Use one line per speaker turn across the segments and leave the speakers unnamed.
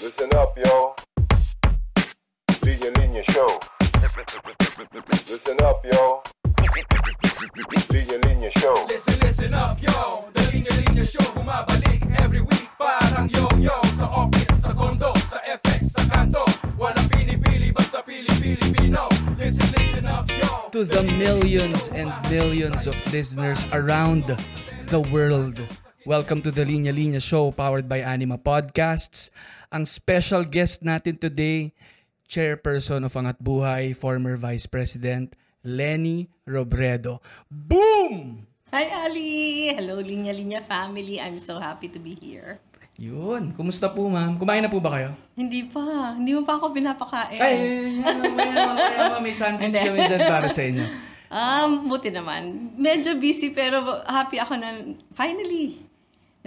Listen up, yo. Linya Linya Show. Listen up, yo. Linya Linya Show.
Listen, listen up, yo The Linya Linya Show Bumabalik every week Parang yo-yo Sa office, sa condo, sa FX, sa kanto Walang pinipili, basta pili-Pilipino Listen, listen up, yo
to the millions and millions of listeners around the world. Welcome to the Linya Linya Show powered by Anima Podcasts. Ang special guest natin today, Chairperson of Angat Buhay, former Vice President Lenny Robredo. Boom!
Hi, Ali! Hello, Linya Linya family. I'm so happy to be here.
Yun. Kumusta po, ma'am? Kumain na po ba kayo?
Hindi pa. Hindi mo pa ako pinapakain.
Ay, yan, yan, yan, may sandwich kami dyan para sa inyo.
Um, buti naman. Medyo busy pero happy ako na finally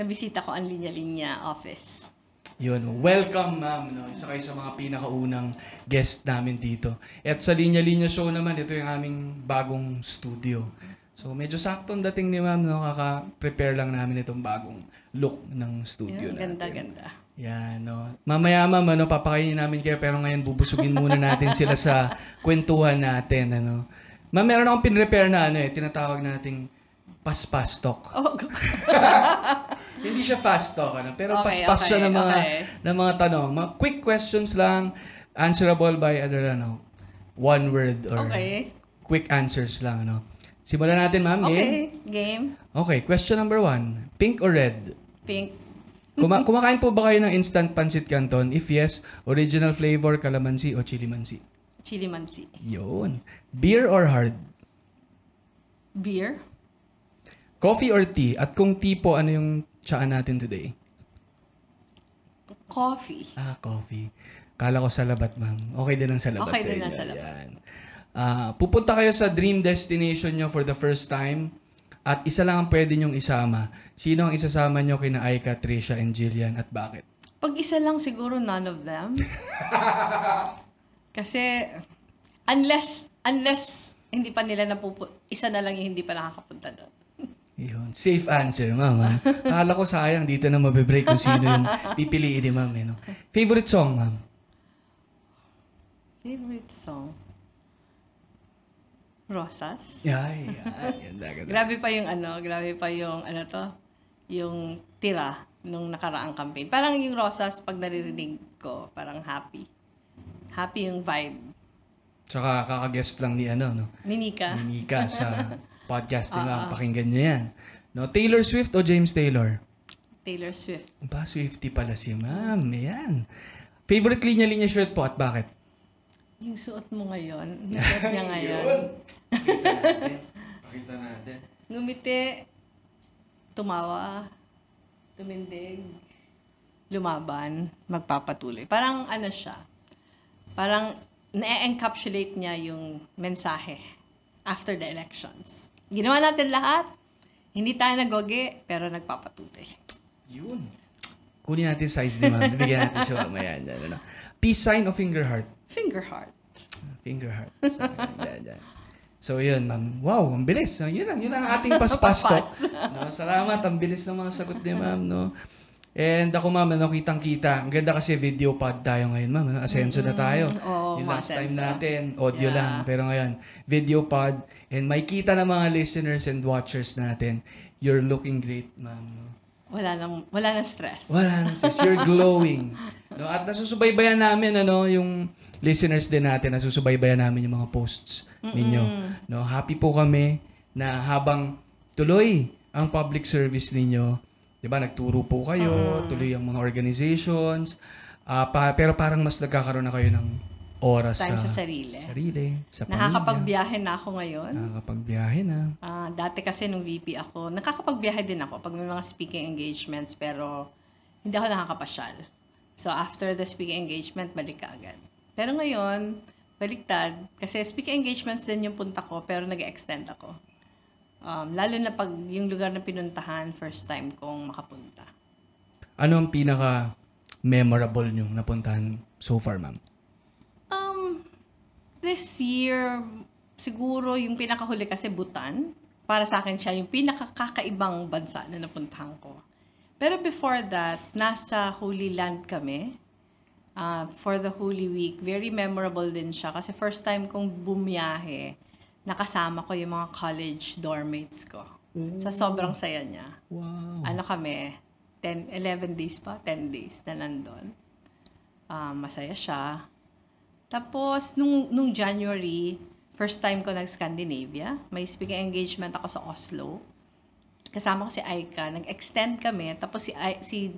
nabisita ko ang Linya Linya office.
Yun, welcome ma'am. No? Isa kayo sa mga pinakaunang guest namin dito. At sa Linya Linya Show naman, ito yung aming bagong studio. So medyo saktong dating ni ma'am, no? kaka-prepare lang namin itong bagong look ng studio
Yan,
natin.
ganda, ganda.
Yan, no. Mamaya ma'am, ano, papakainin namin kayo pero ngayon bubusugin muna natin sila sa kwentuhan natin, ano. Ma'am, meron akong pinrepare na ano eh, tinatawag nating paspas talk.
Oh,
Hindi siya fast talk, ano, pero
Okay,
paspas siya
okay,
ng mga
okay.
ng mga tanong. Mga quick questions lang, answerable by other ano, one word or
okay.
quick answers lang, ano. Simulan natin, ma'am. Game?
Okay. Game.
Okay, question number one. Pink or red?
Pink.
Kuma kumakain po ba kayo ng instant pancit canton? If yes, original flavor, calamansi o chili mansi?
Chili mansi.
Yun. Beer or hard?
Beer.
Coffee or tea? At kung tea po, ano yung tsaan natin today?
Coffee.
Ah, coffee. Kala ko sa labat, ma'am. Okay din ang sa labat
Okay
sa
din
inyo.
ang sa labat.
Yan. Ah, pupunta kayo sa dream destination nyo for the first time at isa lang ang pwede nyong isama. Sino ang isasama nyo kina Aika, Trisha, and Jillian at bakit?
Pag isa lang siguro none of them. Kasi unless unless hindi pa nila napupu isa na lang yung hindi pa nakakapunta doon.
Yun. Safe answer, ma'am. ha? Kala ko sayang dito na mabibreak kung sino yung pipiliin ni ma'am. Eh, no? Favorite song, ma'am?
Favorite song? Rosas.
Ay, ganda.
Grabe pa yung ano, grabe pa yung ano to, yung tira nung nakaraang campaign. Parang yung Rosas pag naririnig ko, parang happy. Happy yung vibe.
Tsaka kakaguest lang ni ano, no?
Ni Nika.
Ni Nika sa podcast ni ma'am.
Ah, ah.
Pakinggan niya yan. No, Taylor Swift o James Taylor?
Taylor Swift.
Ba, Swifty pala si ma'am. Yan. Favorite linya-linya shirt po at bakit?
Yung suot mo ngayon, yung suot niya ngayon.
Pakita natin.
Ngumiti, tumawa, tumindig, lumaban, magpapatuloy. Parang ano siya, parang na-encapsulate niya yung mensahe after the elections. Ginawa natin lahat, hindi tayo nagoge, pero nagpapatuloy.
Yun. Kunin natin size ni ma'am. Bibigyan natin siya mamaya. Yan, ano. Peace sign o finger heart?
Finger heart.
Finger heart. So, yan, yan. So, yun, ma'am. Wow, ang bilis. So, yun lang. Yun ang ating paspas talk. no, salamat. Ang bilis ng mga sagot ni ma'am, no? And ako, ma'am, ano, kitang-kita. Ang ganda kasi video pod tayo ngayon, ma'am. Ano? Asenso na tayo.
Oo,
yung last time natin, audio
Yeah.
lang. Pero ngayon, video pod. And may kita ng mga listeners and watchers natin. You're looking great, ma'am. No?
Wala nang, wala nang stress.
Wala na sis, you're glowing. No, at nasusubaybayan namin ano yung listeners din natin, nasusubaybayan namin yung mga posts ninyo. No, happy po kami na habang tuloy ang public service ninyo, 'di ba? Nagturo po kayo, tuloy ang mga organizations. ah, pa- pero parang mas nagkakaroon na kayo ng oras
Time
sa,
sa sarili.
sarili, sa pamilya.
Nakakapagbiyahe na ako ngayon.
Nakakapagbiyahe na.
Ah, dati kasi nung VP ako, nakakapagbiyahe din ako pag may mga speaking engagements pero hindi ako nakakapasyal. So after the speaking engagement, balik ka agad. Pero ngayon, baliktad. Kasi speaking engagements din yung punta ko pero nag extend ako. Um, lalo na pag yung lugar na pinuntahan, first time kong makapunta.
Ano ang pinaka memorable nyo napuntahan so far, ma'am?
This year, siguro yung pinakahuli kasi Bhutan. Para sa akin siya yung pinakakakaibang bansa na napuntahan ko. Pero before that, nasa Holy Land kami. ah, for the Holy Week. Very memorable din siya kasi first time kong bumiyahe, nakasama ko yung mga college dorm mates ko. So, sobrang saya niya.
Wow.
Ano kami, 10, 11 days pa, 10 days na nandun. Ah, masaya siya. Tapos, nung, nung January, first time ko nag-Scandinavia. May speaking engagement ako sa Oslo. Kasama ko si Aika. Nag-extend kami. Tapos si, Ai- si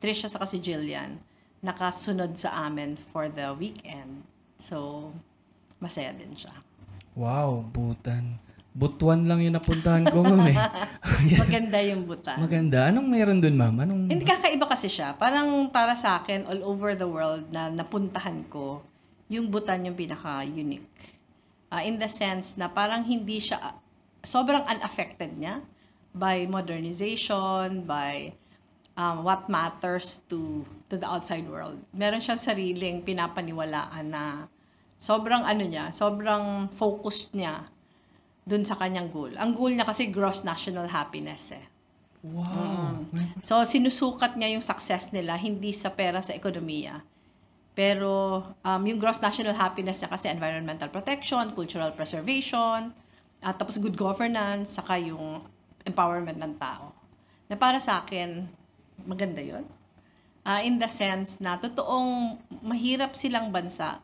Trisha sa si Jillian nakasunod sa amin for the weekend. So, masaya din siya.
Wow, Butan. Butuan lang yung napuntahan ko, ma'am eh.
Maganda yung butan.
Maganda. Anong meron dun, ma'am? Anong...
Hindi kakaiba kasi siya. Parang para sa akin, all over the world na napuntahan ko, yung Bhutan yung pinaka-unique. Ah, in the sense na parang hindi siya, sobrang unaffected niya by modernization, by um, what matters to to the outside world. Meron siyang sariling pinapaniwalaan na sobrang ano niya, sobrang focused niya dun sa kanyang goal. Ang goal niya kasi gross national happiness eh.
Wow.
So, sinusukat niya yung success nila, hindi sa pera sa ekonomiya. Pero, um, yung gross national happiness niya kasi environmental protection, cultural preservation, at tapos good governance, saka yung empowerment ng tao. Na para sa akin, maganda yon Ah, in the sense na totoong mahirap silang bansa,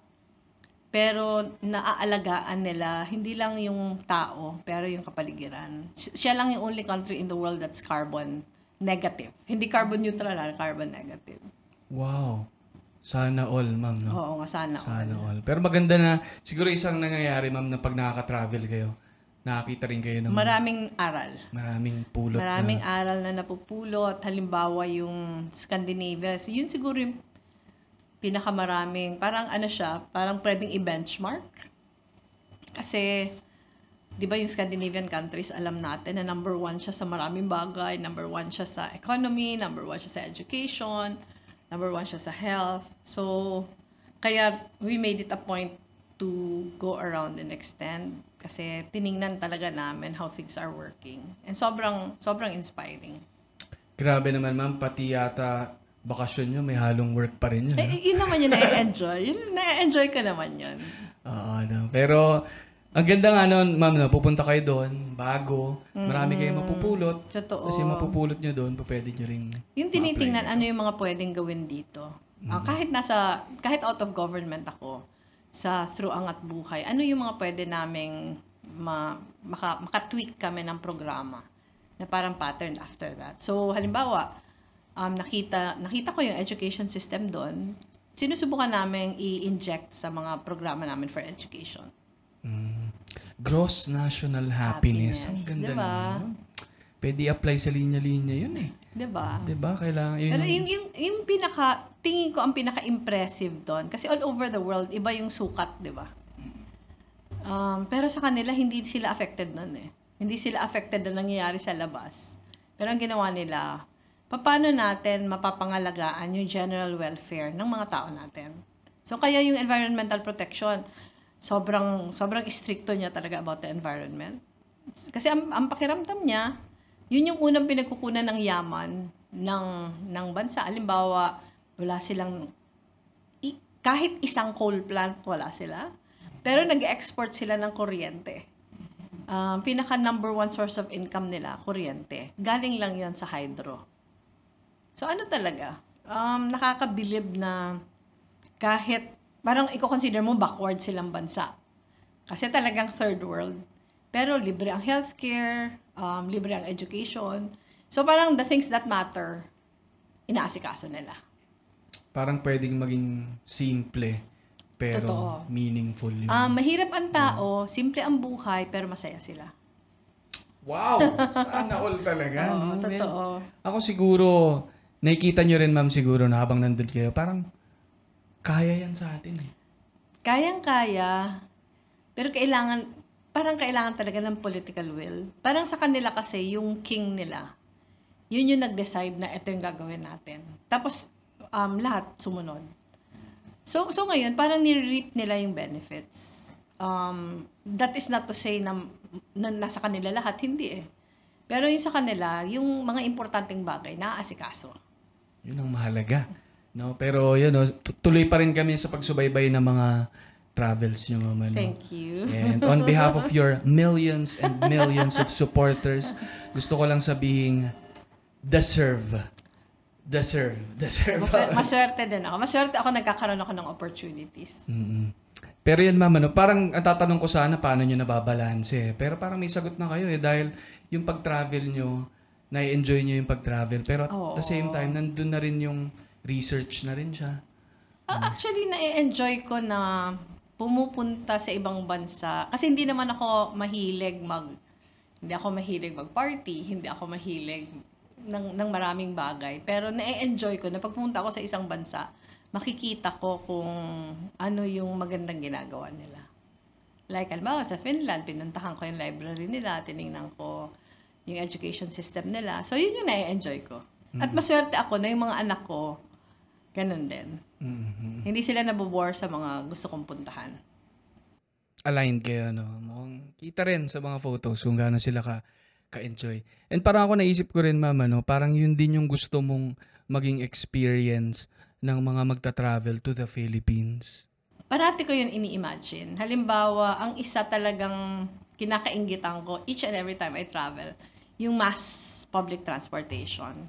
pero naaalagaan nila hindi lang yung tao, pero yung kapaligiran. Si- Siya lang yung only country in the world that's carbon negative. Hindi carbon neutral, ah, carbon negative.
Wow. Sana all, ma'am, no?
Oo nga, sana.
Sana
all.
all. Pero maganda na, siguro isang nangyayari, ma'am, na pag nakaka-travel kayo, nakakita rin kayo ng
Maraming aral.
maraming pulot
Maraming
na.
aral na napupulot. Halimbawa, yung Scandinavia. So, yun siguro yung pinakamaraming, parang ano siya, parang pwedeng i-benchmark. Kasi, di ba yung Scandinavian countries, alam natin na number one siya sa maraming bagay, number one siya sa economy, number one siya sa education, number one siya sa health. So, kaya we made it a point to go around and extend kasi tiningnan talaga namin how things are working. And sobrang, sobrang inspiring.
Grabe naman, ma'am. Pati yata bakasyon nyo, may halong work pa rin yun.
Eh, yun naman yung na-enjoy. Yun, na-enjoy ko naman yun.
Oo, no. Pero, ang ganda nga nun, ma'am, no, pupunta kayo doon, bago, marami kayong mapupulot.
Totoo.
Kasi mapupulot nyo doon, pwede nyo rin.
Yung tinitingnan, ano yung mga pwedeng gawin dito. Ah, kahit nasa, kahit out of government ako, sa through angat buhay, ano yung mga pwede naming ma, maka, makatweak kami ng programa na parang pattern after that. So, halimbawa, um, nakita, nakita ko yung education system doon, sinusubukan namin i-inject sa mga programa namin for education.
Mm. Gross national happiness. Ang
Happiness,
ganda
diba?
naman. Pwede apply sa linya-linya yun eh.
'Di ba?
Diba? Kailangan yun.
Pero
yung-
yung, yung, pinaka, tingin ko ang pinaka-impressive doon, kasi all over the world, iba yung sukat, di ba? Um, pero sa kanila, hindi sila affected nun eh. Hindi sila affected na nangyayari sa labas. Pero ang ginawa nila, paano natin mapapangalagaan yung general welfare ng mga tao natin? So kaya yung environmental protection, sobrang sobrang stricto niya talaga about the environment. Kasi ang, ang pakiramdam niya, yun yung unang pinagkukunan ng yaman ng ng bansa. Halimbawa, wala silang kahit isang coal plant wala sila. Pero nag-export sila ng kuryente. Um, pinaka number one source of income nila, kuryente. Galing lang yon sa hydro. So ano talaga? Um, nakakabilib na kahit parang i-consider mo backward silang bansa. Kasi talagang third world. Pero libre ang healthcare, um, libre ang education. So parang the things that matter, inaasikaso nila.
Parang pwedeng maging simple, pero
Totoo.
meaningful yun.
Um, mahirap ang tao, simple ang buhay, pero masaya sila.
wow! Sana all talaga.
Oo,
no?
totoo.
Ako siguro, nakikita nyo rin ma'am siguro na habang nandun kayo, parang kaya yan sa atin eh.
Kayang-kaya, pero kailangan, parang kailangan talaga ng political will. Parang sa kanila kasi, yung king nila, yun yung nag-decide na ito yung gagawin natin. Tapos, um, lahat sumunod. So, so ngayon, parang nire-reap nila yung benefits. Um, that is not to say na, na nasa kanila lahat, hindi eh. Pero yung sa kanila, yung mga importanteng bagay, naaasikaso.
Yun ang mahalaga. No, pero yun no, tu- tuloy pa rin kami sa pagsubaybay ng mga travels niyo, Mama. no?
Thank you.
And on behalf of your millions and millions of supporters, gusto ko lang sabihin, deserve. Deserve. Deserve.
Mas- maswerte din ako. Maswerte ako nagkakaroon ako ng opportunities.
Mm-mm. Pero yan, mama, no, parang ang tatanong ko sana paano nyo nababalanse. Pero parang may sagot na kayo eh, dahil yung pag-travel nyo, na-enjoy nyo yung pag-travel. Pero at the same time, nandun na rin yung research na rin siya.
Ah, actually, na-enjoy ko na pumupunta sa ibang bansa. Kasi hindi naman ako mahilig mag... Hindi ako mahilig mag-party. Hindi ako mahilig ng, ng maraming bagay. Pero na-enjoy ko na pag pumunta ako sa isang bansa, makikita ko kung ano yung magandang ginagawa nila. Like, alam sa Finland, pinuntahan ko yung library nila, tiningnan ko yung education system nila. So, yun yung na-enjoy ko. At maswerte ako na yung mga anak ko, ganun din.
Mhm.
Hindi sila nabobore sa mga gusto kong puntahan.
Aligned kayo, no? Mukhang kita rin sa mga photos kung gaano sila ka, ka-enjoy. And parang ako naisip ko rin, mama, no? Parang yun din yung gusto mong maging experience ng mga magta-travel to the Philippines.
Parati ko yun ini-imagine. Halimbawa, ang isa talagang kinakaingitan ko each and every time I travel, yung mass public transportation.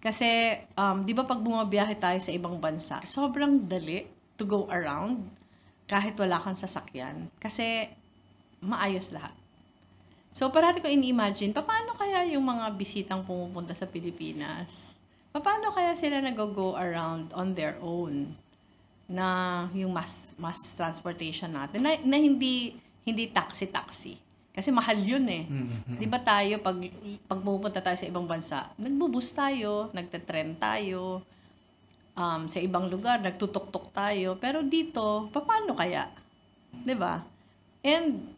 Kasi, um, di ba pag bumabiyahe tayo sa ibang bansa, sobrang dali to go around kahit wala kang sasakyan. Kasi, maayos lahat. So, parati ko ini-imagine, paano kaya yung mga bisitang pumupunta sa Pilipinas? Paano kaya sila nag-go around on their own? na yung mass mass transportation natin na, na hindi hindi taxi taxi kasi mahal yun eh.
Mhm.
'Di ba tayo pag pag pupunta tayo sa ibang bansa, nagbubus tayo, nagte-tren tayo. Um, sa ibang lugar nagtutok-tok tayo, pero dito paano kaya? 'Di ba? And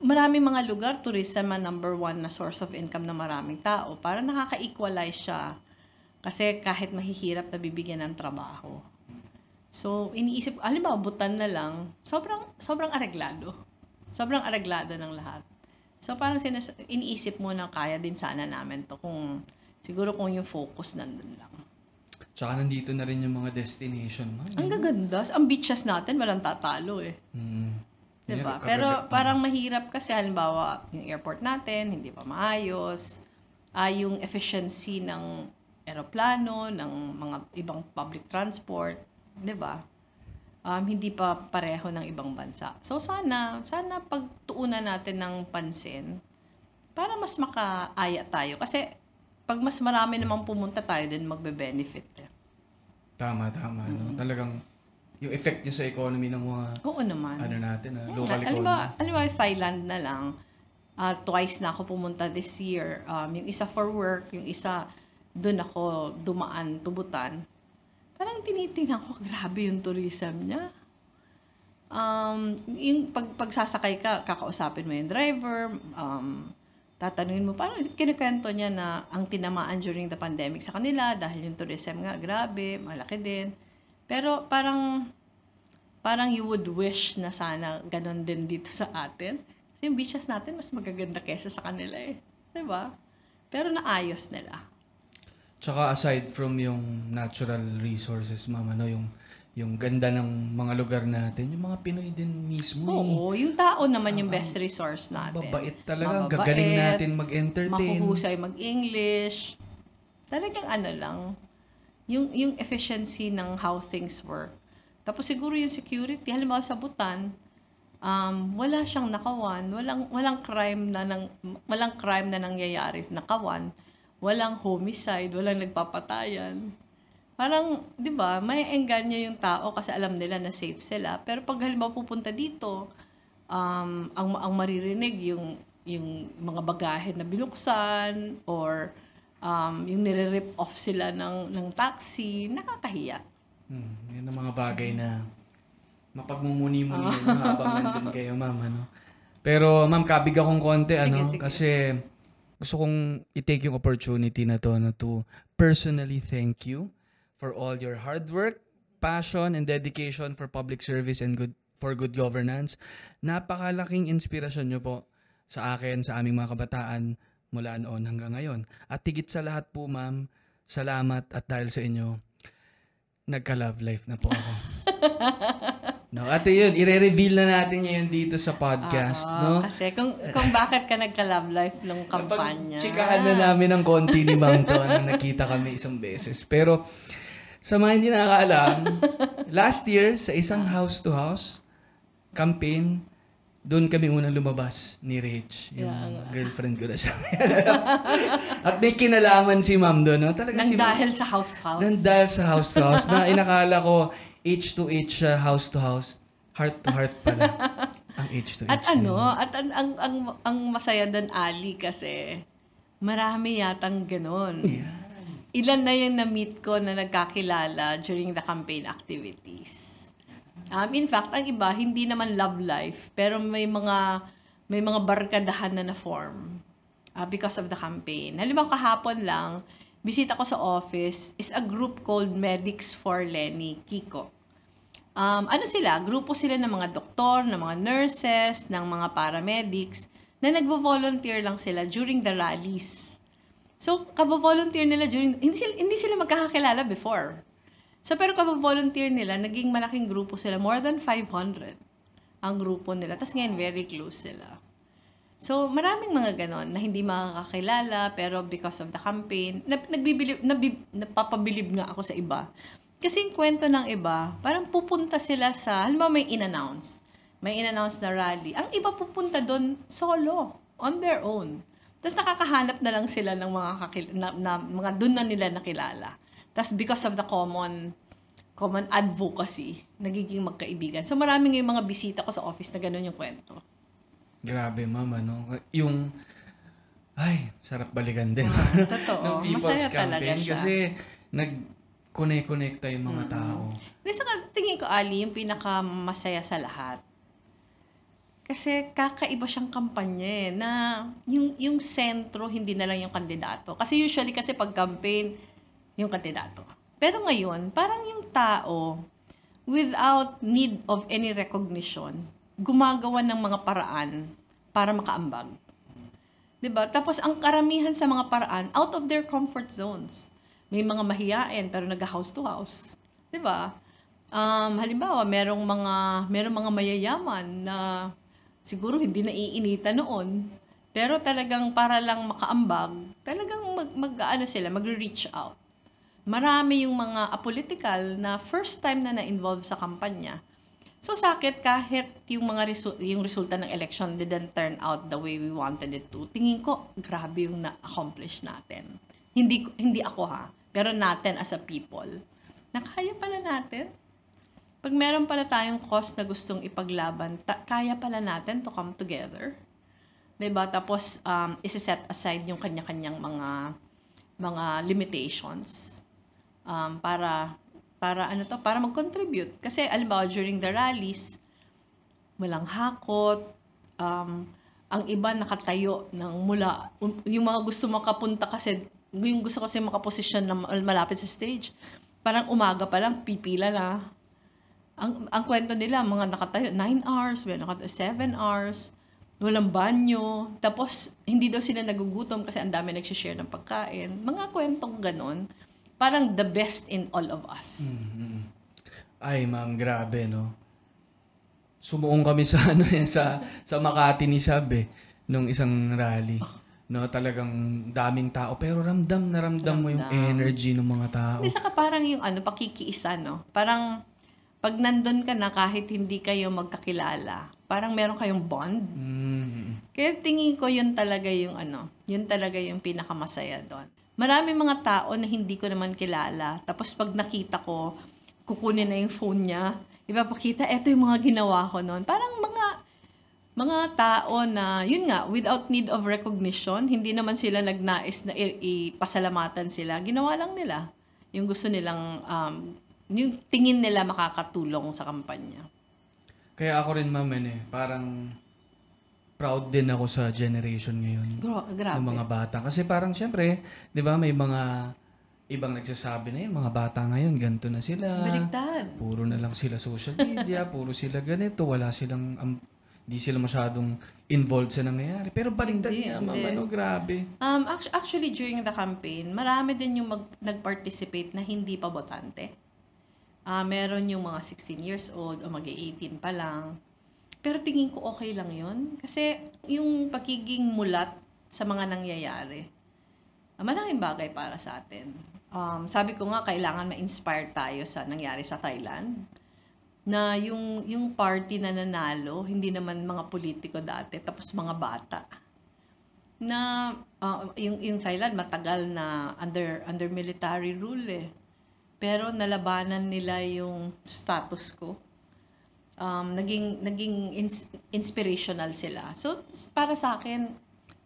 maraming mga lugar tourism ang number one na source of income ng maraming tao. Para nakaka-equalize siya. Kasi kahit mahihirap na bibigyan ng trabaho. So, iniisip, halimbawa, butan na lang, sobrang, sobrang areglado. Sobrang areglado ng lahat. So, parang sinas- iniisip mo na kaya din sana namin to kung, siguro kung yung focus nandun lang.
Tsaka nandito na rin yung mga destination, ma'am.
Ang gaganda. Ang beaches natin, walang tatalo eh.
Mm.
Diba?
Yan,
Pero parang mahirap kasi halimbawa yung airport natin hindi pa maayos. Ah, yung efficiency ng eroplano, ng mga ibang public transport, 'di ba? Um, hindi pa pareho ng ibang bansa. So sana, sana pagtuunan natin ng pansin para mas makaaya tayo kasi pag mas marami namang pumunta tayo din magbe-benefit. eh.
Tama, tama. No? Talagang yung effect niya sa economy ng mga
Oo naman.
ano natin, ah,
Hmm,
local economy.
ba, alam ba, Thailand na lang, ah, twice na ako pumunta this year. Um, yung isa for work, yung isa doon ako dumaan, tubutan. Parang tinitingnan ko, grabe yung tourism niya. Um, yung pag, pagsasakay ka, kakausapin mo yung driver, um, tatanungin mo, parang kinukwento niya na ang tinamaan during the pandemic sa kanila dahil yung tourism nga, grabe, malaki din. Pero parang parang you would wish na sana ganun din dito sa atin. Kasi yung beaches natin mas magaganda kesa sa kanila eh. ba? Pero naayos nila.
Tsaka aside from yung natural resources, mama, no, yung yung ganda ng mga lugar natin, yung mga Pinoy din mismo. eh.
Oo, yung tao naman yung best resource natin.
Mababait talaga.
Mababait,
Gagaling natin mag-entertain.
Mahuhusay mag-English. Talagang ano lang, yung, yung efficiency ng how things work. Tapos siguro yung security, halimbawa sa Butan, um, wala siyang nakawan, walang, walang crime na nang, walang crime na nangyayari nakawan, walang homicide, walang nagpapatayan. Parang, di ba, may engganyo yung tao kasi alam nila na safe sila. Pero pag halimbawa pupunta dito, um, ang, ang maririnig yung, yung mga bagahe na binuksan or um, yung nire-rip off sila ng, ng taxi, nakakahiya.
Hmm, yun ang mga bagay na mapagmumuni-muni yun habang nandun kayo, ma'am. Ano? Pero, ma'am, kabig akong konti, ano?
sige.
Kasi gusto kong i-take yung opportunity na to, no, to personally thank you for all your hard work, passion, and dedication for public service and good for good governance. Napakalaking inspirasyon nyo po sa akin, sa aming mga kabataan mula noon hanggang ngayon. At tigit sa lahat po, ma'am, salamat at dahil sa inyo, nagka-love life na po ako. no, at yun, ire-reveal na natin yun dito sa podcast,
Oo,
no?
Kasi kung, kung bakit ka nagka-love life nung kampanya.
Chikahan na namin ng konti ni Mang to, ano, nakita kami isang beses. Pero, sa mga hindi nakakaalam, last year, sa isang house-to-house campaign, doon kami unang lumabas ni Rich. Yung
Yeah.
girlfriend ko na siya. At may kinalaman si Ma'am doon. No? Talaga
Nang
si
dahil sa house-house.
Nang dahil sa house to house na inakala ko H to H siya, house to house, heart to heart pala. ang H to H.
At ano, at ang, ang, ang, ang masaya doon, Ali, kasi marami yatang ganun. Ilan na yung na-meet ko na nagkakilala during the campaign activities. Um, in fact, ang iba, hindi naman love life, pero may mga may mga barkadahan na na-form uh, because of the campaign. Halimbawa, kahapon lang, bisita ko sa office is a group called Medics for Lenny, Kiko. Um, ano sila? Grupo sila ng mga doktor, ng mga nurses, ng mga paramedics na nagvo-volunteer lang sila during the rallies. So, kavo-volunteer nila during, hindi sila, hindi sila magkakakilala before. So, pero kavo-volunteer nila, naging malaking grupo sila, more than 500 ang grupo nila. Tapos ngayon, very close sila. So, maraming mga ganon na hindi makakakilala, pero because of the campaign, nag, nagbibilib, nabib, napapabilib nga ako sa iba. Kasi yung kwento ng iba, parang pupunta sila sa, halimbawa may in-announce. May in-announce na rally. Ang iba pupunta doon solo, on their own. Tapos nakakahanap na lang sila ng mga, kakil- na, na, mga doon na nila nakilala. Tapos because of the common common advocacy, nagiging magkaibigan. So maraming yung mga bisita ko sa office na ganun yung kwento.
Grabe, ma'am, ano? Yung, ay, sarap balikan din.
Totoo.
ng People's
Masaya talaga
Campaign. Kasi, nag-connect-connecta yung mga tao.
Kasi tingin ko, Ali, yung pinakamasaya sa lahat. Kasi kakaiba siyang kampanya eh, na yung, yung sentro, hindi na lang yung kandidato. Kasi usually kasi pag campaign, yung kandidato. Pero ngayon, parang yung tao, without need of any recognition, gumagawa ng mga paraan para makaambag. 'Di ba? Tapos ang karamihan sa mga paraan out of their comfort zones. May mga mahiyain pero nag-house to house. 'Di ba? Um, halimbawa, merong mga merong mga mayayaman na siguro hindi naiinita noon, pero talagang para lang makaambag, talagang mag, mag ano sila, magre-reach out. Marami yung mga apolitical na first time na na-involve sa kampanya. So sakit kahit yung mga resu- yung resulta ng election didn't turn out the way we wanted it to. Tingin ko grabe yung na-accomplish natin. Hindi hindi ako ha, pero natin as a people. Nakaya pala natin. Pag meron pala tayong cause na gustong ipaglaban, ta- kaya pala natin to come together. ba? Tapos um isi-set aside yung kanya-kanyang mga mga limitations um, para para ano to para mag-contribute kasi alimbawa during the rallies walang hakot um, ang iba nakatayo ng mula um, yung mga gusto makapunta kasi yung gusto kasi makaposisyon na mal- malapit sa stage. Parang umaga pa lang pipila na. Ang ang kwento nila mga nakatayo 9 hours may nakatayo 7 hours walang banyo. Tapos hindi daw sila nagugutom kasi ang dami nagsi-share ng pagkain. Mga kwentong ganon. Parang the best in all of us.
Mhm. Ay, ma'am, grabe, no? Sumuong kami sa, ano, eh, sa, sa Makati ni Sab, eh, nung isang rally. No, talagang daming tao. Pero ramdam na ramdam, mo yung
Ramdam.
energy ng mga tao.
Hindi saka parang yung ano, pakikiisa, no? Parang pag nandun ka na kahit hindi kayo magkakilala, parang meron kayong bond.
Mm.
Kaya tingin ko yun talaga yung ano, yun talaga yung pinakamasaya doon. Marami mga tao na hindi ko naman kilala. Tapos pag nakita ko, kukunin na yung phone niya, ipapakita, eto yung mga ginawa ko noon. Parang mga mga tao na, yun nga, without need of recognition, hindi naman sila nagnais na ipasalamatan sila. Ginawa lang nila yung gusto nilang, um, yung tingin nila makakatulong sa kampanya.
Kaya ako rin, ma'am, eh, parang proud din ako sa generation ngayon.
Gra- grabe.
ng mga bata. Kasi parang syempre, 'di ba, may mga ibang nagsasabi na yung mga bata ngayon ganito na sila.
Baliktad.
Puro na lang sila social media, puro sila ganito, wala silang um, di sila masyadong involved sa nangyayari. Pero baliktad
Hindi,
nga, ma'am,
hindi.
ano, grabe.
Um, act- actually, during the campaign, marami din yung mag- nag-participate na hindi pa botante. Ah, meron yung mga 16 years old o mag-18 pa lang. Pero tingin ko okay lang yon Kasi yung pagiging mulat sa mga nangyayari, ah, malaking bagay para sa atin. Um, sabi ko nga, kailangan ma-inspire tayo sa nangyari sa Thailand. Na yung, yung party na nanalo, hindi naman mga politiko dati, tapos mga bata na ah, yung yung Thailand matagal na under under military rule eh. Pero nalabanan nila yung status ko. Um, naging naging ins- inspirational sila. So para sa akin,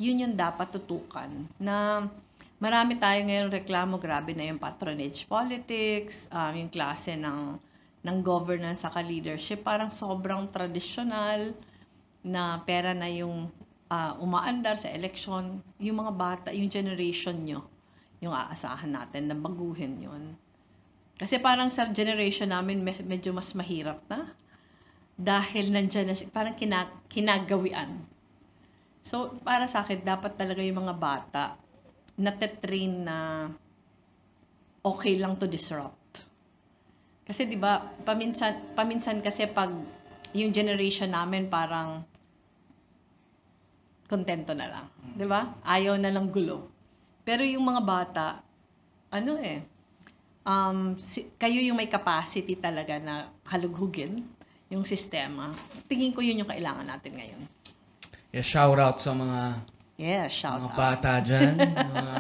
yun yung dapat tutukan na marami tayo ngayon reklamo grabe na yung patronage politics, um, yung klase ng ng governance sa leadership parang sobrang traditional na pera na yung ah, umaandar sa election, yung mga bata, yung generation nyo, yung aasahan natin na baguhin yon. Kasi parang sa generation namin, medyo mas mahirap na. Dahil nandyan na, parang kina, kinagawian. So, para sa akin, dapat talaga yung mga bata nate-train na okay lang to disrupt. Kasi 'di ba, paminsan paminsan kasi pag yung generation namin parang kontento na lang. 'Di ba? Ayaw na lang gulo. Pero yung mga bata, ano eh, um, si- kayo yung may capacity talaga na halughugin yung sistema. Tingin ko yun yung kailangan natin ngayon.
Yeah, shout out sa mga
Yeah, shout
mga
out.
bata dyan, mga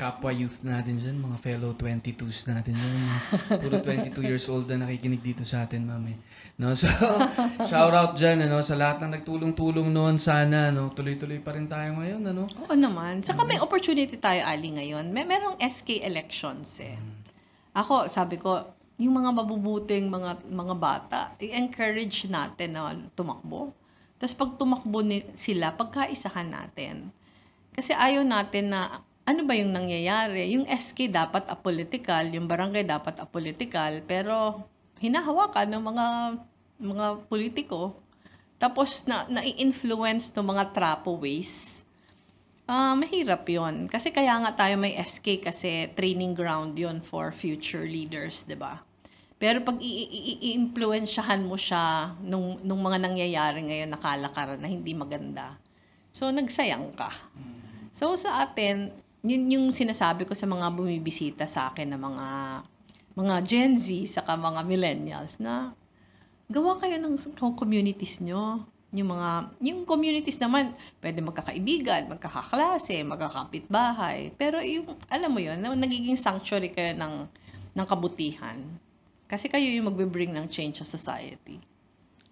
kapwa youth natin dyan, mga fellow 22s natin dyan. mga Puro 22 years old na nakikinig dito sa atin, mami. No, so, shout out dyan, ano, sa lahat ng nagtulong-tulong noon, sana, no, tuloy-tuloy pa rin tayo ngayon, ano.
Oo naman. Saka may opportunity tayo, Ali, ngayon. May merong SK elections eh. Ako, sabi ko, yung mga mabubuting mga mga bata, i-encourage natin na tumakbo. Tapos pag tumakbo ni, sila, pagkaisahan natin. Kasi ayaw natin na, ano ba yung nangyayari? Yung SK dapat apolitical, yung barangay dapat apolitical, pero hinahawakan ng mga mga politiko. Tapos na na-influence ng mga trapo ways. Ah, mahirap 'yon. Kasi kaya nga tayo may SK kasi training ground 'yon for future leaders, 'di ba? Pero pag i-influensyahan mo siya nung, nung mga nangyayari ngayon na kalakaran na hindi maganda, so nagsayang ka. So sa atin, yun yung sinasabi ko sa mga bumibisita sa akin na mga mga Gen Z saka mga millennials na gawa kayo ng communities nyo. Yung mga, yung communities naman, pwede magkakaibigan, magkakaklase, magkakapitbahay. Pero yung, alam mo yun, na nagiging sanctuary kayo ng, ng kabutihan. Kasi kayo yung magbe-bring ng change sa society.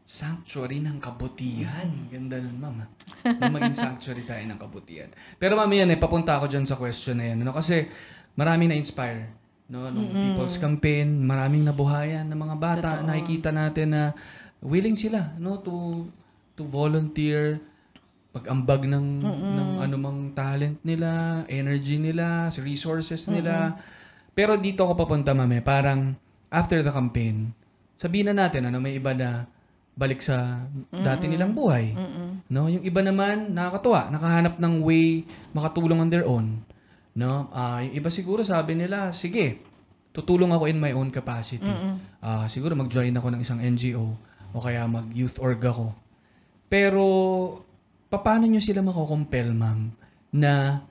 Sanctuary ng kabutihan. Ganda nun, mama. Na maging sanctuary tayo ng kabutihan. Pero yan eh, papunta ako dyan sa question na yan. No? Kasi maraming na-inspire. No? Nung People's Campaign, maraming nabuhayan ng mga bata.
Totoo.
Nakikita natin na willing sila no? to, to volunteer, pag-ambag ng, ng anumang talent nila, energy nila, resources nila. Pero dito ako papunta, mami, parang after the campaign, sabihin na natin, ano, may iba na balik sa dati nilang buhay. No, yung iba naman nakakatuwa, nakahanap ng way makatulong on their own. No? Ah, yung iba siguro sabi nila, sige, tutulong ako in my own capacity. Ah, siguro mag-join ako ng isang NGO o kaya mag-youth org ako. Pero paano nyo sila makokompel, ma'am, na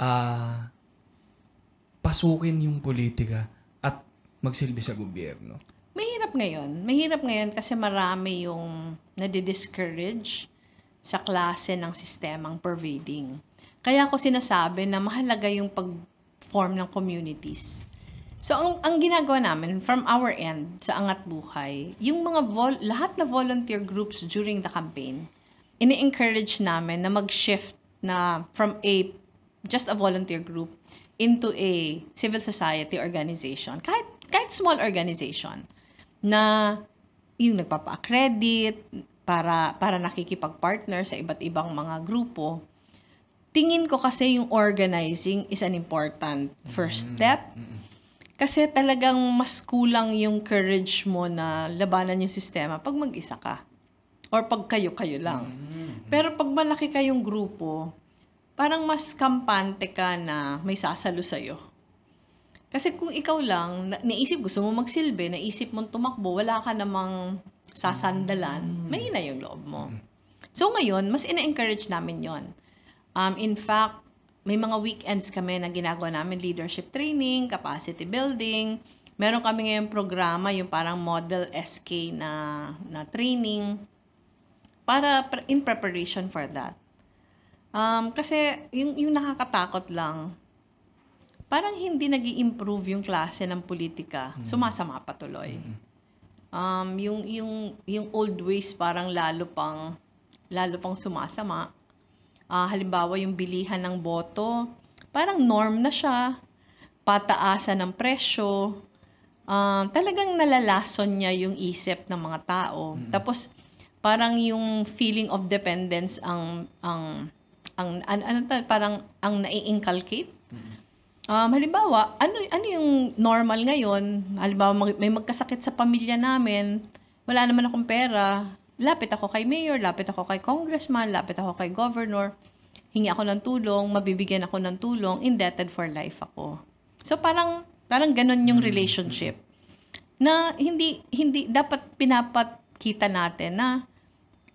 ah pasukin yung politika at magsilbi sa gobyerno?
Mahirap ngayon. Mahirap ngayon kasi marami yung nadi-discourage sa klase ng sistemang pervading. Kaya ako sinasabi na mahalaga yung pag-form ng communities. So, ang, ang ginagawa namin from our end sa Angat Buhay, yung mga vol- lahat na volunteer groups during the campaign, ini-encourage namin na mag-shift na from a just a volunteer group into a civil society organization. Kahit kahit small organization na yung nagpapa-accredit para para nakikipag-partner sa iba't ibang mga grupo. Tingin ko kasi yung organizing is an important first step. Kasi talagang mas kulang yung courage mo na labanan yung sistema pag mag-isa ka. Or pag kayo-kayo lang. Pero pag malaki kayong grupo, parang mas kampante ka na may sasalo sa'yo. Kasi kung ikaw lang, na, naisip gusto mo magsilbi, naisip mong tumakbo, wala ka namang sasandalan, mahina yung loob mo. So ngayon, mas ina-encourage namin yon. Um, in fact, may mga weekends kami na ginagawa namin leadership training, capacity building. Meron kami ngayong programa, yung parang model SK na, na training para in preparation for that. Um, kasi yung, yung nakakatakot lang, parang hindi nag improve yung klase ng politika. Sumasama pa tuloy. Um, yung, yung, yung old ways parang lalo pang, lalo pang sumasama. Ah, halimbawa, yung bilihan ng boto, parang norm na siya. Pataasan ng presyo. Um, talagang nalalason niya yung isip ng mga tao. Tapos, parang yung feeling of dependence ang ang ang an, ano ta- parang ang nai-inculcate. Um, halimbawa, ano ano yung normal ngayon? Halimbawa, mag- may magkasakit sa pamilya namin, wala naman akong pera. Lapit ako kay mayor, lapit ako kay congressman, lapit ako kay governor. Hingi ako ng tulong, mabibigyan ako ng tulong, indebted for life ako. So parang parang ganun yung relationship na hindi hindi dapat pinapakita natin na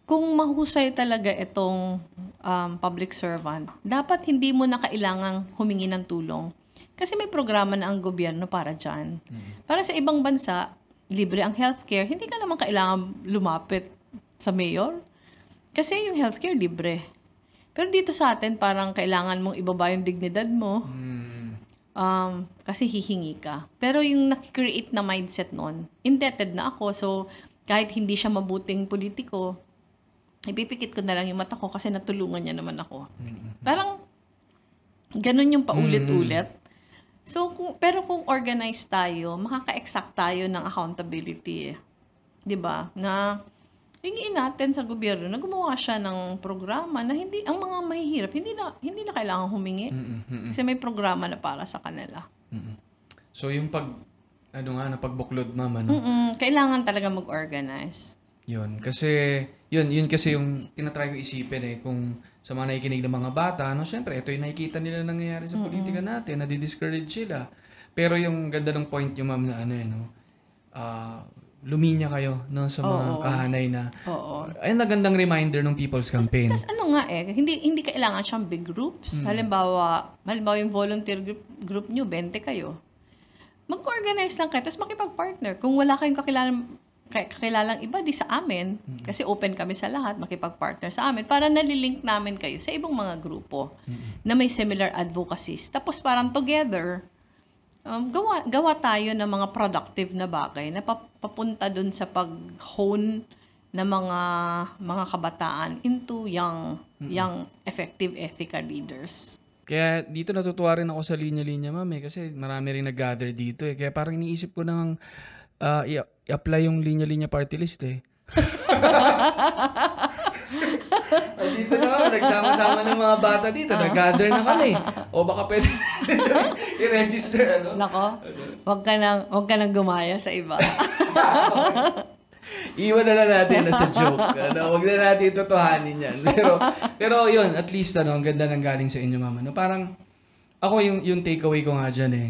kung mahusay talaga itong um, public servant, dapat hindi mo na kailangang humingi ng tulong. Kasi may programa na ang gobyerno para dyan. Para sa ibang bansa, libre ang healthcare, hindi ka naman kailangan lumapit sa mayor. Kasi yung healthcare libre. Pero dito sa atin, parang kailangan mong ibaba yung dignidad mo. Um, kasi hihingi ka. Pero yung nakikreate na mindset nun, indebted na ako. So, kahit hindi siya mabuting politiko, ipipikit ko na lang yung mata ko kasi natulungan niya naman ako. Parang, ganun yung paulit-ulit. So, kung, pero kung organized tayo, makaka-exact tayo ng accountability. eh. 'Di ba? Na, hingin natin sa gobyerno na gumawa siya ng programa na hindi, ang mga mahihirap, hindi na, hindi na kailangan humingi. Kasi may programa na para sa kanila.
So yung pag, ano nga, napagbuklod mama, no?
Mm-mm, kailangan talaga mag-organize.
Yun. Kasi, yun, yun kasi yung tinatry ko isipin eh, kung sa mga nakikinig ng mga bata, no, syempre, ito yung nakikita nila nangyayari sa politika natin, nadi-discourage sila. Pero yung ganda ng point yung ma'am na ano eh, no, ah, luminya kayo, no, sa mga
Oo.
kahanay na,
Oo.
ayun na gandang reminder ng People's Campaign.
Tapos ano nga eh, hindi hindi kailangan siyang big groups. Halimbawa, halimbawa yung volunteer group, group nyo, 20 kayo. Mag-organize lang kayo, tapos makipag-partner. Kung wala kayong kakilalang, kakilalang iba, di sa amin. Kasi open kami sa lahat, makipag-partner sa amin. Para nalilink namin kayo sa ibang mga grupo na may similar advocacies. Tapos parang together, um, gawa, gawa tayo ng mga productive na bagay na pap- papunta dun sa pag-hone ng mga mga kabataan into young young effective ethical leaders.
Kaya dito natutuwa rin ako sa linya-linya, ma'am, eh, kasi marami rin nag-gather dito eh. Kaya parang iniisip ko nang ah, i- i-apply yung linya-linya party list eh. Ay, dito na, nagsama-sama ng mga bata dito, nag-gather na kami. O baka pwede i-register, ano?
Nako, wag ka nang wag ka nang gumaya sa iba.
Iwan na lang natin na sa joke. Ano, wag na natin totohanin yan. Pero, pero yun, at least, ano, ang ganda ng galing sa inyo, mama. No? Parang, ako yung, yung takeaway ko nga dyan eh,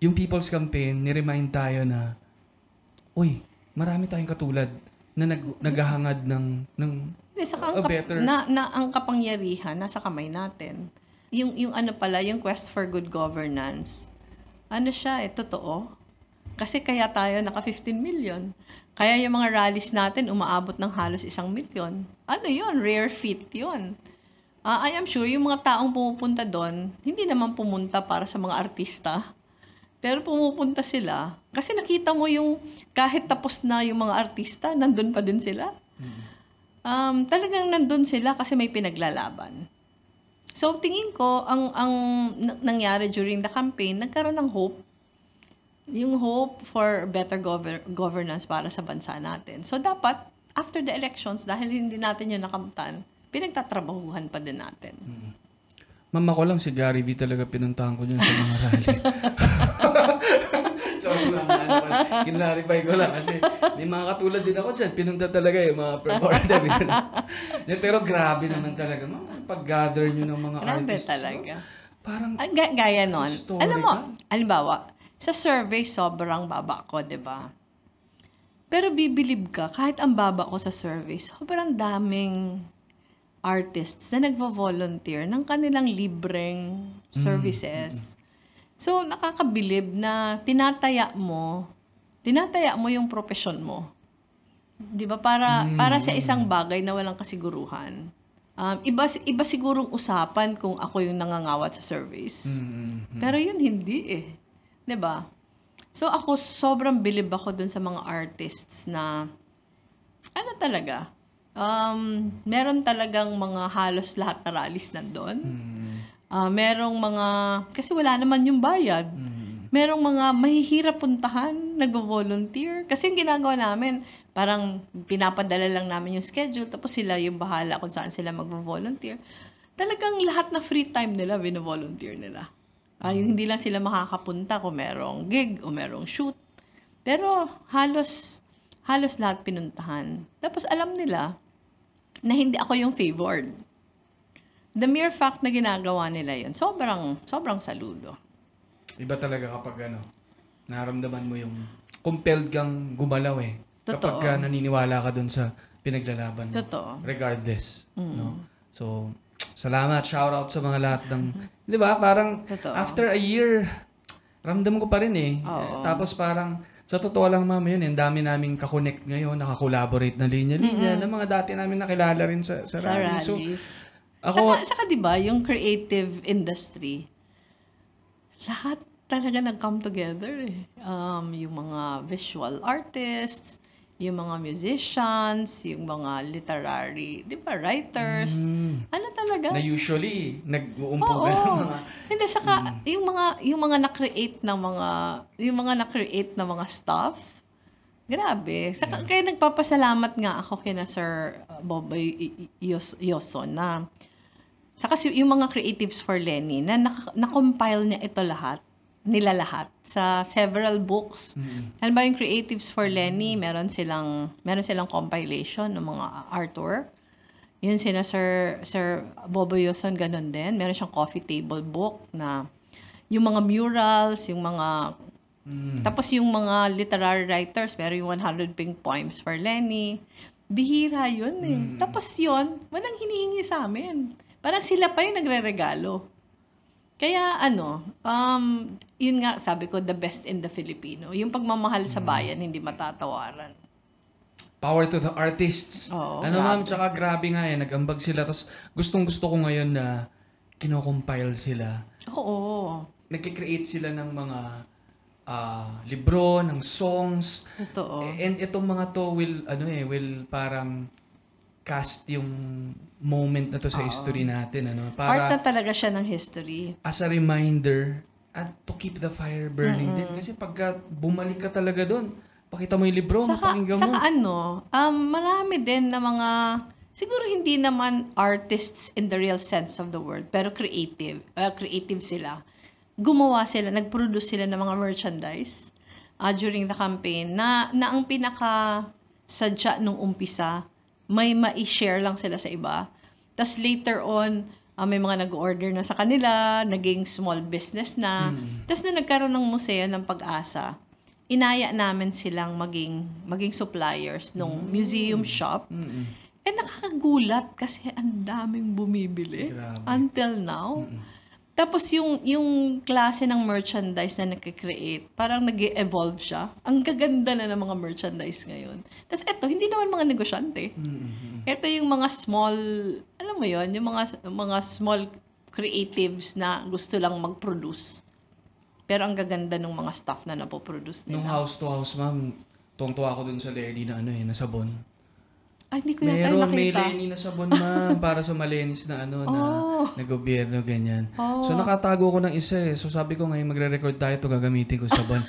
yung People's Campaign, ni-remind tayo na, uy, marami tayong katulad na nag, naghahangad ng, ng
Hindi, saka ang,
A better-
na, na ang kapangyarihan nasa kamay natin. Yung yung ano pala, yung quest for good governance. Ano siya, eh, totoo. Kasi kaya tayo naka 15 million. Kaya yung mga rallies natin umaabot ng halos isang milyon. Ano yon Rare feat yon Ah, I am sure yung mga taong pumupunta doon, hindi naman pumunta para sa mga artista. Pero pumupunta sila kasi nakita mo yung kahit tapos na yung mga artista, nandun pa din sila. Um, talagang nandun sila kasi may pinaglalaban. So tingin ko ang ang nangyari during the campaign, nagkaroon ng hope. Yung hope for better gover- governance para sa bansa natin. So dapat after the elections dahil hindi natin yun nakamtan, pinagtatrabahuhan pa din natin.
Mama ko lang si Gary V talaga pinuntahan ko dyan sa mga rally. lang, kinlarify ko lang kasi may mga katulad din ako dyan. Pinunta talaga yung mga performer. Yan, Pero grabe naman talaga. Mga pag-gather nyo ng mga
Grabe
artists. no?
talaga.
Parang,
Ah, ga- gaya nun. Alam mo,
ka?
halimbawa, Sa survey, sobrang baba ko, di ba? Pero bibilib ka, kahit ang baba ko sa survey, sobrang daming artists na nagvo-volunteer ng kanilang libreng services. So, nakakabilib na tinataya mo, tinataya mo yung profession mo. 'Di ba? Para para sa isang bagay na walang kasiguruhan. Um, iba iba sigurong usapan kung ako yung nangangawat sa service.
Mm.
Pero yun hindi eh. 'Di ba? So ako sobrang bilib ako dun sa mga artists na ano talaga? Um, meron talagang mga halos lahat na rallies nandun.
Mm.
Ah, merong mga kasi wala naman yung bayad.
Mm.
Merong mga mahihirap puntahan, nagvo-volunteer. Kasi yung ginagawa namin, parang pinapadala lang namin yung schedule, tapos sila yung bahala kung saan sila magvo-volunteer. Talagang lahat na free time nila, bino-volunteer nila. Ah, yung hindi lang sila makakapunta kung merong gig o merong shoot. Pero halos, halos lahat pinuntahan. Tapos alam nila na hindi ako yung favored. The mere fact na ginagawa nila yun, sobrang, sobrang saludo.
Iba talaga kapag ano, naramdaman mo yung compelled kang gumalaw eh.
Totoo.
Kapag ka naniniwala ka dun sa pinaglalaban mo.
Totoo.
Regardless. No? So, salamat. Shout out sa mga lahat ng... Di ba? Parang
Totoo.
after a year, ramdam ko pa rin eh.
Oo.
Tapos parang, sa totoo lang mama yun, ang dami naming kakonect ngayon, nakakolaborate na linya-linya, na mga dati namin nakilala rin sa, sa,
Sa
rally. So. Ako,
saka, saka di ba yung creative industry, lahat talaga nag-come together eh. Um, yung mga visual artists, yung mga musicians, yung mga literary, di ba, writers.
mm,
Ano talaga?
na usually, nag-uumpugan ng mga...
Hindi saka yung mga yung mga na-create ng mga yung mga na-create ng mga stuff. Grabe. Saka kaya nagpapasalamat nga ako kina Sir Yos- Yoson na saka si, yung mga creatives for Lenny na na-compile niya ito lahat nila lahat sa several books. Ano ba yung creatives for Lenny? Meron silang meron silang compilation ng mga artwork. Yun sina Sir, Sir Bobo Yoson, ganun din. Meron siyang coffee table book na yung mga murals, yung mga... Tapos yung mga literary writers, meron yung 100 pink poems for Lenny. Bihira yun eh. Tapos yun, walang hinihingi sa amin. Parang sila pa yung nagre-regalo. Kaya ano, um, yun nga, sabi ko, the best in the Filipino. Yung pagmamahal sa bayan, hindi matatawaran.
Power to the artists.
Oo,
ano ma'am,
grabe.
tsaka grabe nga eh, nag-ambag sila. Tapos gustong gusto ko ngayon na kinocompile sila.
Oo,
Nagkikreate sila ng mga ah, libro, ng songs.
totoo.
And itong mga to will, ano eh, will parang cast yung moment na to sa history natin. Ano?
Part na
Para
talaga siya ng history.
as a reminder at to keep the fire burning din. Kasi pagka bumalik ka talaga doon, pakita mo yung libro,
Saka,
mapakinggan mo.
saka ano, um, marami din na mga, siguro hindi naman artists in the real sense of the word, pero creative, uh, creative sila. Gumawa sila, nag-produce sila ng mga merchandise uh, during the campaign na, na ang pinaka sadya nung umpisa, may ma-share lang sila sa iba. Tapos later on, ah, may mga nag-order na sa kanila, naging small business na. Tapos nung nagkaroon ng museo ng pag-asa, inaya namin silang maging maging suppliers nung museum shop.
Mm-mm.
Eh nakakagulat kasi ang daming bumibili
Grabe.
until now. Tapos yung yung klase ng merchandise na nagke-create, parang nag evolve siya. Ang gaganda na ng mga merchandise ngayon. Tapos eto, hindi naman mga negosyante.
Mm-mm.
Ito yung mga small, alam mo yon yung mga mga small creatives na gusto lang mag-produce. Pero ang gaganda ng mga stuff na napoproduce
Nung
nila.
house to house, ma'am, tuwang-tuwa ako dun sa Lenny na ano eh, na sabon.
Ay, hindi ko yata
Meron, may
nakita.
Lenny na sabon, ma'am, para sa malenis na ano, na,
Oh.
na gobyerno, ganyan.
Oh.
So, nakatago ko ng isa eh. So, sabi ko ngayon, magre-record tayo to gagamitin ko sabon.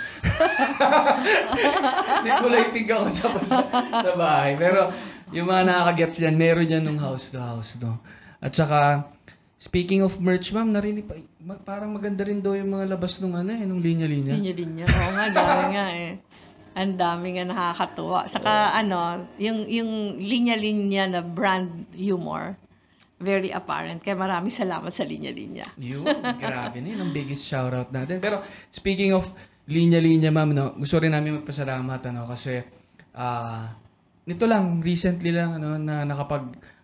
Nikulaitig ako sabon sa, sa bahay. Pero, yung mga nakakagets yan, meron yan nung house to house, no? At saka, speaking of merch, ma'am, narinig pa, parang maganda rin daw yung mga labas nung ano eh, nung linya-linya.
Linya-linya. Oo nga, dami nga eh. Ang dami nga nakakatuwa. Saka ano, yung, yung linya-linya na brand humor, very apparent. Kaya maraming salamat sa linya-linya.
Yun, grabe na yun. Ang biggest shoutout natin. Pero speaking of linya-linya, ma'am, no, gusto rin namin magpasalamat, ano, kasi, ah, nito lang, recently lang, ano, na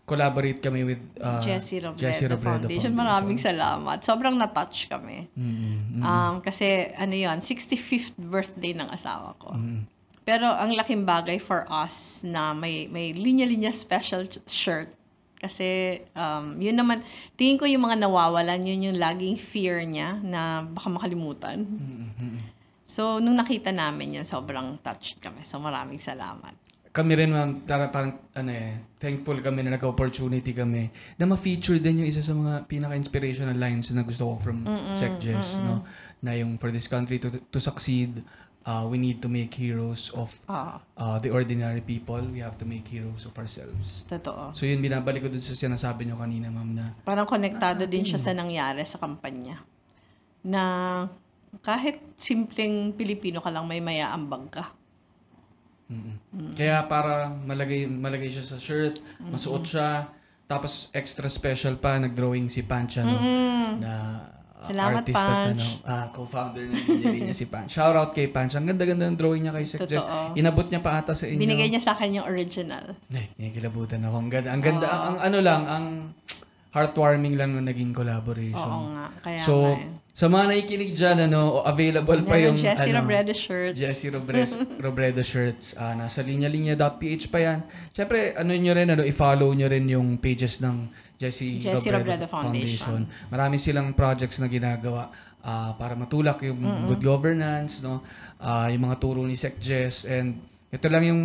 nakapag-collaborate kami with uh,
Jessie Robredo,
Jessie Robredo
Foundation. Maraming salamat. Sobrang na-touch kami.
Mm, mm,
Um, kasi, ano yon 65th birthday ng asawa ko.
mm.
Pero ang laking bagay for us na may may linya-linya special shirt. Kasi um, yun naman, tingin ko yung mga nawawalan, yun yung laging fear niya na baka makalimutan.
Mm, mm, mm.
So, nung nakita namin yun, sobrang touched kami. So, maraming salamat.
Kami rin, ma'am, tara, parang, ano eh, thankful kami na nag-opportunity kami na ma-feature din yung isa sa mga pinaka-inspirational lines na gusto ko from Sec Jess, no? Na yung, for this country to, to succeed, uh, we need to make heroes of
Ah,
uh, the ordinary people. We have to make heroes of ourselves.
totoo.
So yun, binabalik ko dun sa sinasabi nyo kanina, ma'am, na
Parang konektado din siya sa nangyari sa kampanya. Na kahit simpleng Pilipino ka lang, may mayaambag ka.
Mm Kaya para malagay malagay siya sa shirt, masuot siya, tapos extra special pa, nag-drawing si Pancha, no? Na uh,
Salamat,
artist at
Panch.
ano, ah, co-founder ng Linya Linya si Panch. Shout out kay Panch. Ang ganda-ganda ng drawing niya kay Sec Jess. Inabot niya pa ata sa inyo.
Binigay niya sa akin yung original.
Ay, kilabutan ako. Ang ganda, ang ganda, ang, ang ano lang, ang heartwarming lang nung naging collaboration.
Oo nga. Kaya
so,
nga eh.
sa mga nakikinig dyan, ano, available pa yung,
Jessie
ano,
Robredo shirts.
Jessie Robres, Robredo shirts. Ah, nasa linya-linya.ph pa yan. Siyempre, ano nyo rin, ano, i-follow nyo rin yung pages ng Jessie,
Jessie
Robredo,
Robredo Foundation.
Marami silang projects na ginagawa ah, para matulak yung good governance, no? Ah, yung mga turo ni Sec Jess and ito lang yung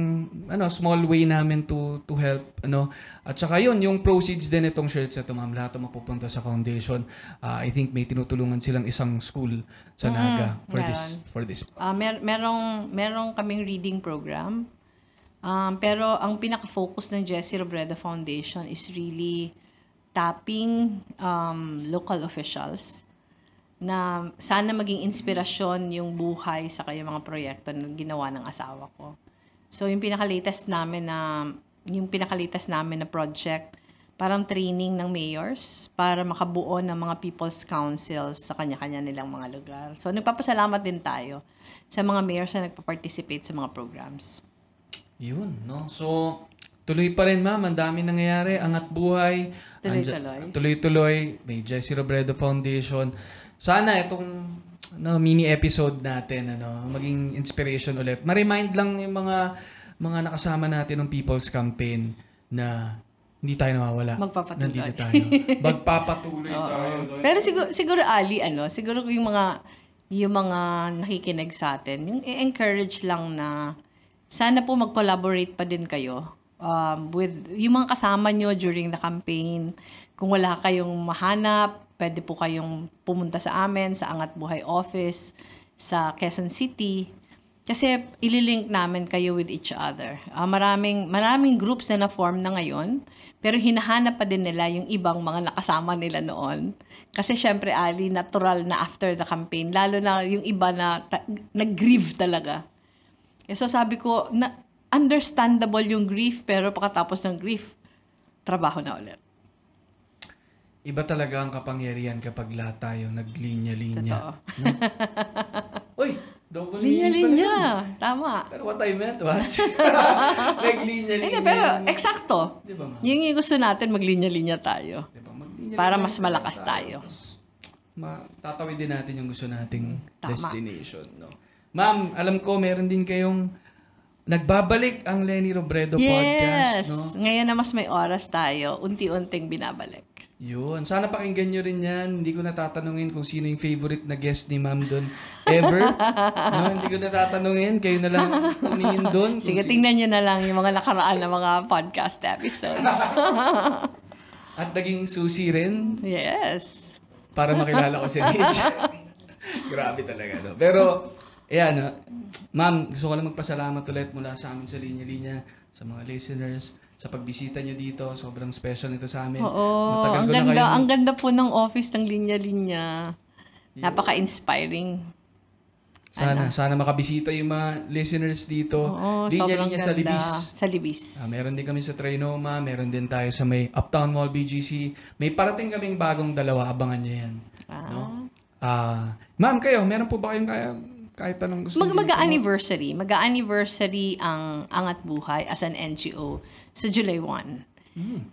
ano small way namin to to help ano at saka yun yung proceeds din itong shirts ito ma'am lahat mapupunta sa foundation Ah, I think may tinutulungan silang isang school sa Naga for this
meron.
for this
Ah, mer- merong, merong kaming reading program. Um, pero ang pinaka-focus ng Jessie Robredo Foundation is really tapping um, local officials na sana maging inspirasyon yung buhay sa kaya mga proyekto na ginawa ng asawa ko. So, yung pinaka-latest namin na yung pinaka-latest namin na project, parang training ng mayors para makabuo ng mga people's councils sa kanya-kanya nilang mga lugar. So, nagpapasalamat din tayo sa mga mayors na nagpa-participate sa mga programs.
Yun, no? So, tuloy pa rin, ma'am. Ang dami nangyayari. Angat buhay.
Tuloy-tuloy.
Tuloy-tuloy. May Jessie Robredo Foundation. Sana itong no, mini episode natin, ano, maging inspiration ulit. Ma-remind lang yung mga mga nakasama natin ng People's Campaign na hindi tayo nawawala.
Magpapatuloy.
Nandito tayo. Magpapatuloy tayo.
Pero siguro, siguro Ali, ano, siguro yung mga, yung mga nakikinig sa atin, yung i-encourage lang na sana po mag-collaborate pa din kayo um, with yung mga kasama nyo during the campaign. Kung wala kayong mahanap, pwede po kayong pumunta sa amin, sa Angat Buhay Office, sa Quezon City. Kasi ililink namin kayo with each other. Ah, maraming maraming groups na na-form na ngayon, pero hinahanap pa din nila yung ibang mga nakasama nila noon. Kasi syempre, Ali, natural na after the campaign, lalo na yung iba na ta- nag-grieve talaga. Eh, so sabi ko, na, understandable yung grief, pero pagkatapos ng grief, trabaho na ulit.
Iba talaga ang kapangyarihan kapag lahat tayo naglinya-linya.
Totoo.
Uy, double meaning pala yun.
Linya-linya. Tama.
Pero what I meant was, naglinya-linya.
Hindi, pero eksakto.
Di ba, ma'am?
Yung, yung gusto natin, maglinya-linya tayo.
Di ba? Maglinya-linya
Para mas
tayo.
malakas tayo.
Ma tatawid din natin yung gusto nating
Tama.
destination. No? Ma'am, alam ko meron din kayong nagbabalik ang Lenny Robredo podcast.
Yes.
No?
Ngayon na mas may oras tayo, unti-unting binabalik.
Yun. Sana pakinggan nyo rin yan. Hindi ko natatanungin kung sino yung favorite na guest ni ma'am doon ever. no, hindi ko natatanungin. Kayo na lang tumingin doon.
Sige,
si-
tingnan nyo na lang yung mga nakaraan na mga podcast episodes.
At naging susi rin
yes.
para makilala ko si Mitch. Grabe talaga, no? Pero, ayan, no? ma'am, gusto ko lang magpasalamat ulit mula sa amin sa Linya-Linya, sa mga listeners, sa pagbisita nyo dito. Sobrang special nito sa amin.
Oo,
Matagal
ang ganda,
kayong-
ang ganda po ng office ng linya-linya. Napaka-inspiring.
Sana, sana makabisita yung mga listeners dito.
Oo,
Linya-Linya
ganda.
sa Libis.
Sa Libis.
Ah, meron din kami sa Trinoma, meron din tayo sa may Uptown Mall BGC. May parating kaming bagong dalawa, abangan nyo yan.
Ah.
No? Ah, ma'am kayo, meron po ba kayong kaya kahit anong gusto
Mag, mag-anniversary. Mag-anniversary ang Angat Buhay as an NGO sa July 1.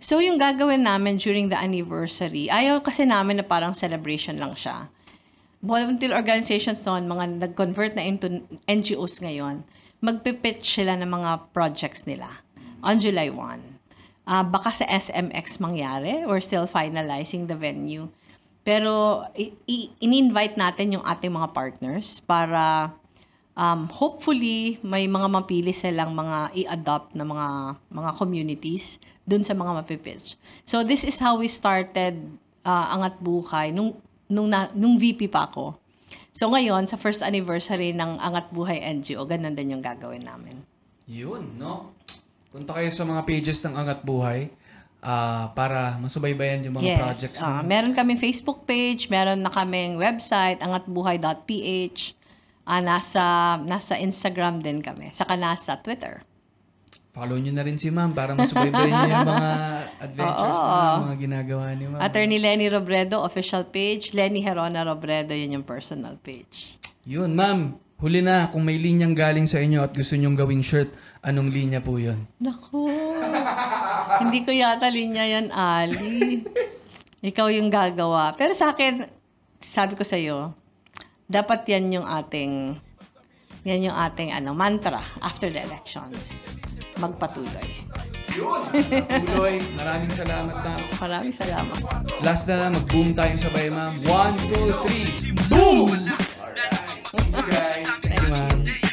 So, yung gagawin namin during the anniversary, ayaw kasi namin na parang celebration lang siya. Volunteer organizations noon, mga nag-convert na into NGOs ngayon, magpipitch sila ng mga projects nila on July 1. Ah, baka sa SMX mangyari. We're still finalizing the venue. Pero in-invite natin yung ating mga partners para um, hopefully may mga mapili silang mga i-adopt na mga mga communities dun sa mga mapipitch. So this is how we started uh, Angat Buhay nung nung na, nung VP pa ako. So ngayon sa first anniversary ng Angat Buhay NGO, ganun din yung gagawin namin.
Yun, no? Punta kayo sa mga pages ng Angat Buhay ah, para masubaybayan yung mga
yes.
projects.
ah,
ninyo.
meron kaming Facebook page, meron na kaming website, angatbuhay.ph. Ah, nasa nasa Instagram din kami, saka nasa Twitter.
Follow nyo na rin si ma'am para masubaybayan niyo yung mga adventures
Oo.
na mga ginagawa ni ma'am.
Attorney Lenny Robredo, official page. Lenny Herona Robredo, yun yung personal page.
Yun, ma'am. Huli na, kung may linyang galing sa inyo at gusto nyong gawing shirt, anong linya po yun?
Naku, hindi ko yata linya yan, Ali. Ikaw yung gagawa. Pero sa akin, sabi ko sa'yo, dapat yan yung ating, yan yung ating ano, mantra after the elections. Magpatuloy.
Tuloy, maraming salamat ma'am.
Maraming salamat.
Last na lang, mag-boom tayong sabay ma'am. One, two, three, boom! Alright. Thank you guys.